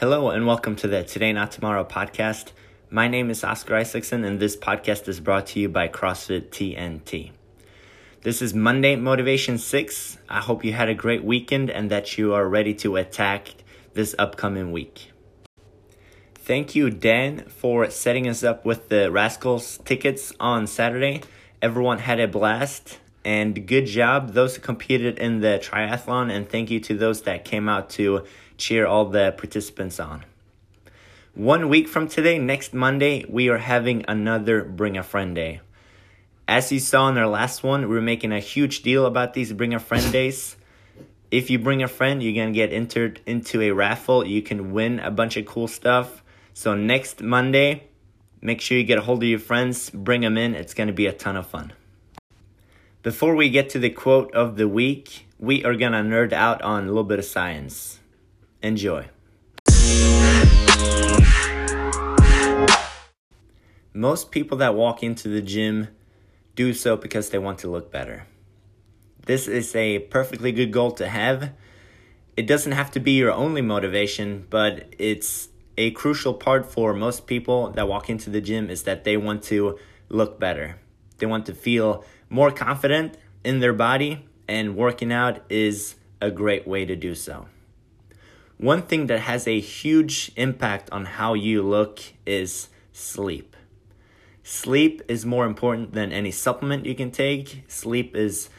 Hello and welcome to the Today Not Tomorrow podcast. My name is Oscar Isaacson and this podcast is brought to you by CrossFit TNT. This is Monday Motivation 6. I hope you had a great weekend and that you are ready to attack this upcoming week. Thank you, Dan, for setting us up with the Rascals tickets on Saturday. Everyone had a blast and good job those who competed in the triathlon and thank you to those that came out to cheer all the participants on. One week from today, next Monday, we are having another Bring a Friend Day. As you saw in our last one, we're making a huge deal about these Bring a Friend Days. If you bring a friend, you're going to get entered into a raffle. You can win a bunch of cool stuff. So, next Monday, make sure you get a hold of your friends, bring them in. It's going to be a ton of fun. Before we get to the quote of the week, we are going to nerd out on a little bit of science. Enjoy. Most people that walk into the gym do so because they want to look better. This is a perfectly good goal to have. It doesn't have to be your only motivation, but it's a crucial part for most people that walk into the gym is that they want to look better. They want to feel more confident in their body, and working out is a great way to do so. One thing that has a huge impact on how you look is sleep. Sleep is more important than any supplement you can take. Sleep is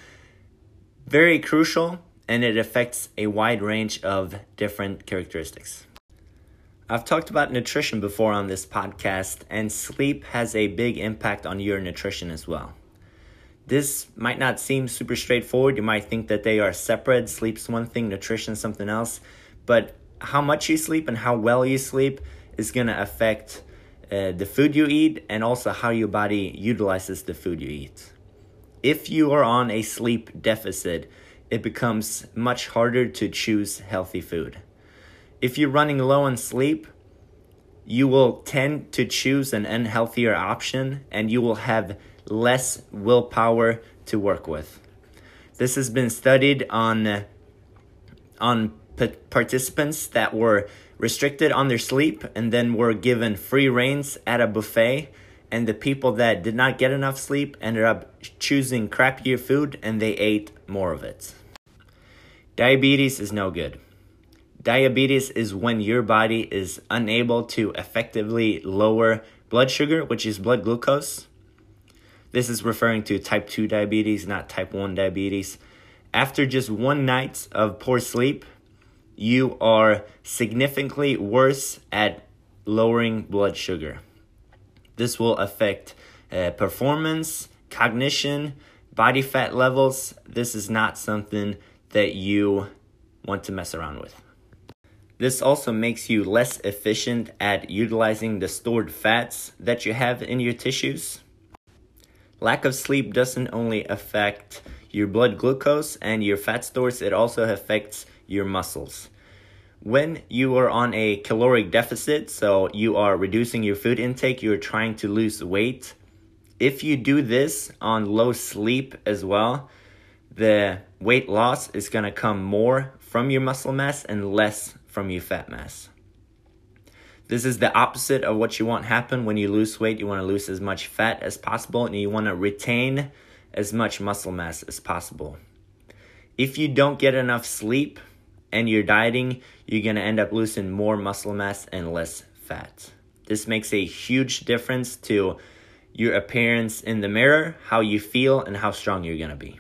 very crucial and it affects a wide range of different characteristics. I've talked about nutrition before on this podcast, and sleep has a big impact on your nutrition as well. This might not seem super straightforward. You might think that they are separate. Sleep's one thing, nutrition something else but how much you sleep and how well you sleep is going to affect uh, the food you eat and also how your body utilizes the food you eat. If you are on a sleep deficit, it becomes much harder to choose healthy food. If you're running low on sleep, you will tend to choose an unhealthier option and you will have less willpower to work with. This has been studied on on participants that were restricted on their sleep and then were given free reins at a buffet. And the people that did not get enough sleep ended up choosing crappier food and they ate more of it. Diabetes is no good. Diabetes is when your body is unable to effectively lower blood sugar, which is blood glucose. This is referring to type 2 diabetes, not type 1 diabetes. After just one night of poor sleep, you are significantly worse at lowering blood sugar. This will affect uh, performance, cognition, body fat levels. This is not something that you want to mess around with. This also makes you less efficient at utilizing the stored fats that you have in your tissues. Lack of sleep doesn't only affect your blood glucose and your fat stores, it also affects your muscles. When you are on a caloric deficit, so you are reducing your food intake, you're trying to lose weight. If you do this on low sleep as well, the weight loss is going to come more from your muscle mass and less from your fat mass. This is the opposite of what you want happen when you lose weight. You want to lose as much fat as possible and you want to retain as much muscle mass as possible. If you don't get enough sleep and you're dieting, you're going to end up losing more muscle mass and less fat. This makes a huge difference to your appearance in the mirror, how you feel, and how strong you're going to be.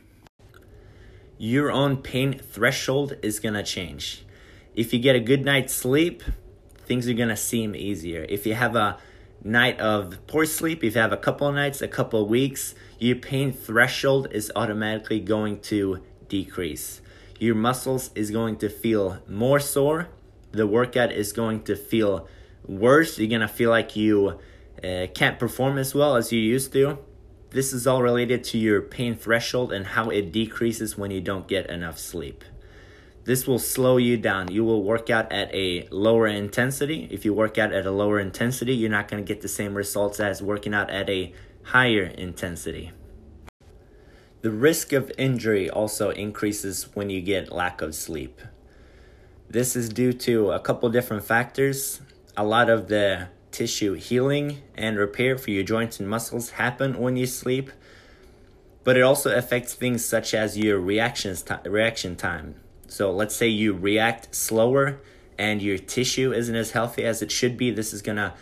Your own pain threshold is going to change. If you get a good night's sleep, things are going to seem easier. If you have a night of poor sleep, if you have a couple of nights, a couple of weeks, your pain threshold is automatically going to decrease. Your muscles is going to feel more sore. The workout is going to feel worse. You're going to feel like you uh, can't perform as well as you used to. This is all related to your pain threshold and how it decreases when you don't get enough sleep. This will slow you down. You will work out at a lower intensity. If you work out at a lower intensity, you're not going to get the same results as working out at a higher intensity. The risk of injury also increases when you get lack of sleep. This is due to a couple different factors. A lot of the tissue healing and repair for your joints and muscles happen when you sleep, but it also affects things such as your reactions t- reaction time. So let's say you react slower and your tissue isn't as healthy as it should be. This is gonna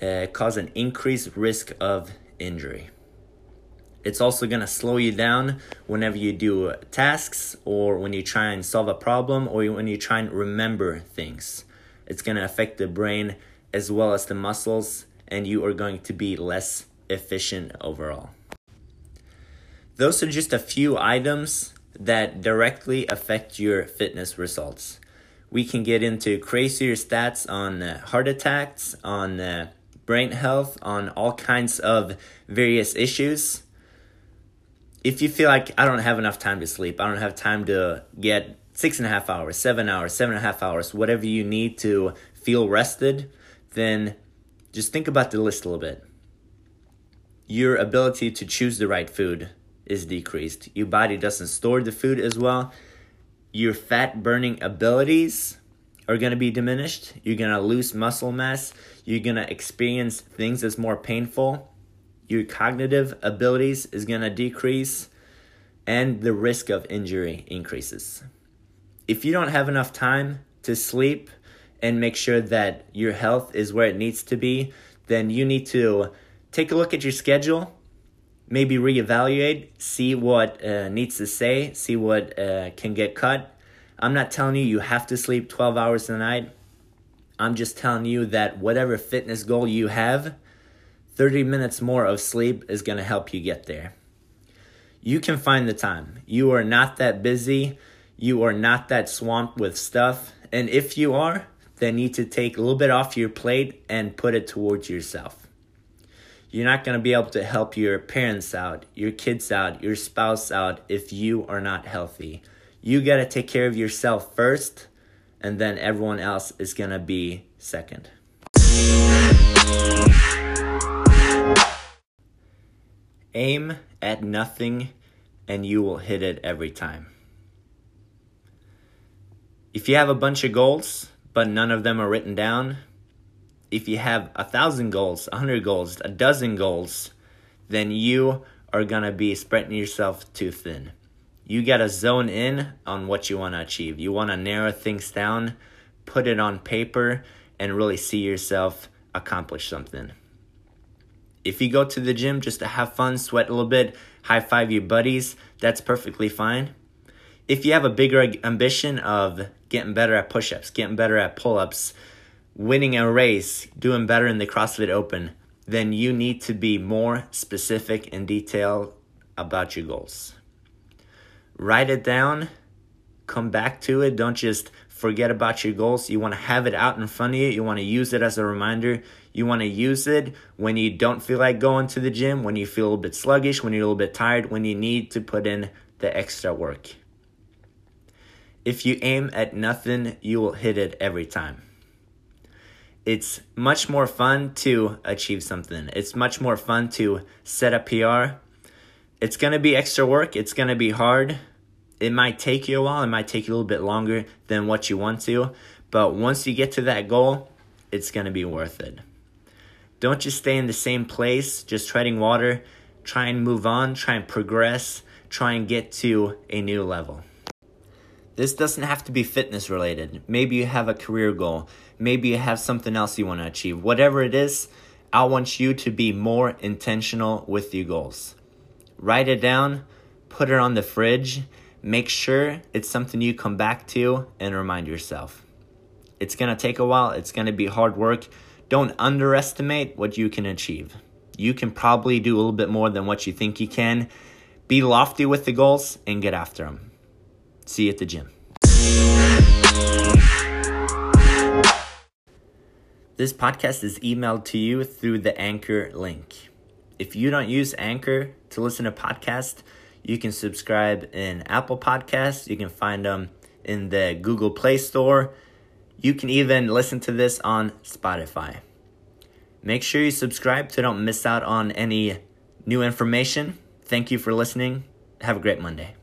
uh, cause an increased risk of injury. It's also going to slow you down whenever you do tasks or when you try and solve a problem or when you try and remember things. It's going to affect the brain as well as the muscles, and you are going to be less efficient overall. Those are just a few items that directly affect your fitness results. We can get into crazier stats on uh, heart attacks, on uh, brain health, on all kinds of various issues if you feel like I don't have enough time to sleep, I don't have time to get six and a half hours, seven hours, seven and a half hours, whatever you need to feel rested, then just think about the list a little bit. Your ability to choose the right food is decreased. Your body doesn't store the food as well. Your fat burning abilities are going to be diminished. You're going to lose muscle mass. You're going to experience things that's more painful your cognitive abilities is going to decrease and the risk of injury increases. If you don't have enough time to sleep and make sure that your health is where it needs to be, then you need to take a look at your schedule, maybe reevaluate, see what uh, needs to say, see what uh, can get cut. I'm not telling you you have to sleep 12 hours a night. I'm just telling you that whatever fitness goal you have, 30 minutes more of sleep is going to help you get there. You can find the time. You are not that busy. You are not that swamped with stuff. And if you are, then you need to take a little bit off your plate and put it towards yourself. You're not going to be able to help your parents out, your kids out, your spouse out if you are not healthy. You got to take care of yourself first, and then everyone else is going to be second. Aim at nothing and you will hit it every time. If you have a bunch of goals, but none of them are written down, if you have a thousand goals, a hundred goals, a dozen goals, then you are gonna be spreading yourself too thin. You gotta zone in on what you wanna achieve. You wanna narrow things down, put it on paper, and really see yourself accomplish something. If you go to the gym just to have fun, sweat a little bit, high five your buddies, that's perfectly fine. If you have a bigger ambition of getting better at push ups, getting better at pull ups, winning a race, doing better in the CrossFit Open, then you need to be more specific and detailed about your goals. Write it down, come back to it. Don't just forget about your goals. You want to have it out in front of you. You want to use it as a reminder. You want to use it when you don't feel like going to the gym, when you feel a little bit sluggish, when you're a little bit tired, when you need to put in the extra work. If you aim at nothing, you will hit it every time. It's much more fun to achieve something. It's much more fun to set a PR. It's going to be extra work. It's going to be hard. It might take you a while. It might take you a little bit longer than what you want to. But once you get to that goal, it's going to be worth it. Don't just stay in the same place, just treading water. Try and move on, try and progress, try and get to a new level. This doesn't have to be fitness related. Maybe you have a career goal. Maybe you have something else you want to achieve. Whatever it is, I want you to be more intentional with your goals. Write it down, put it on the fridge, make sure it's something you come back to and remind yourself. It's going to take a while, it's going to be hard work, don't underestimate what you can achieve. You can probably do a little bit more than what you think you can. Be lofty with the goals and get after them. See you at the gym. This podcast is emailed to you through the Anchor link. If you don't use Anchor to listen to podcasts, you can subscribe in Apple Podcasts. You can find them in the Google Play Store you can even listen to this on Spotify. Make sure you subscribe so don't miss out on any new information. Thank you for listening. Have a great Monday.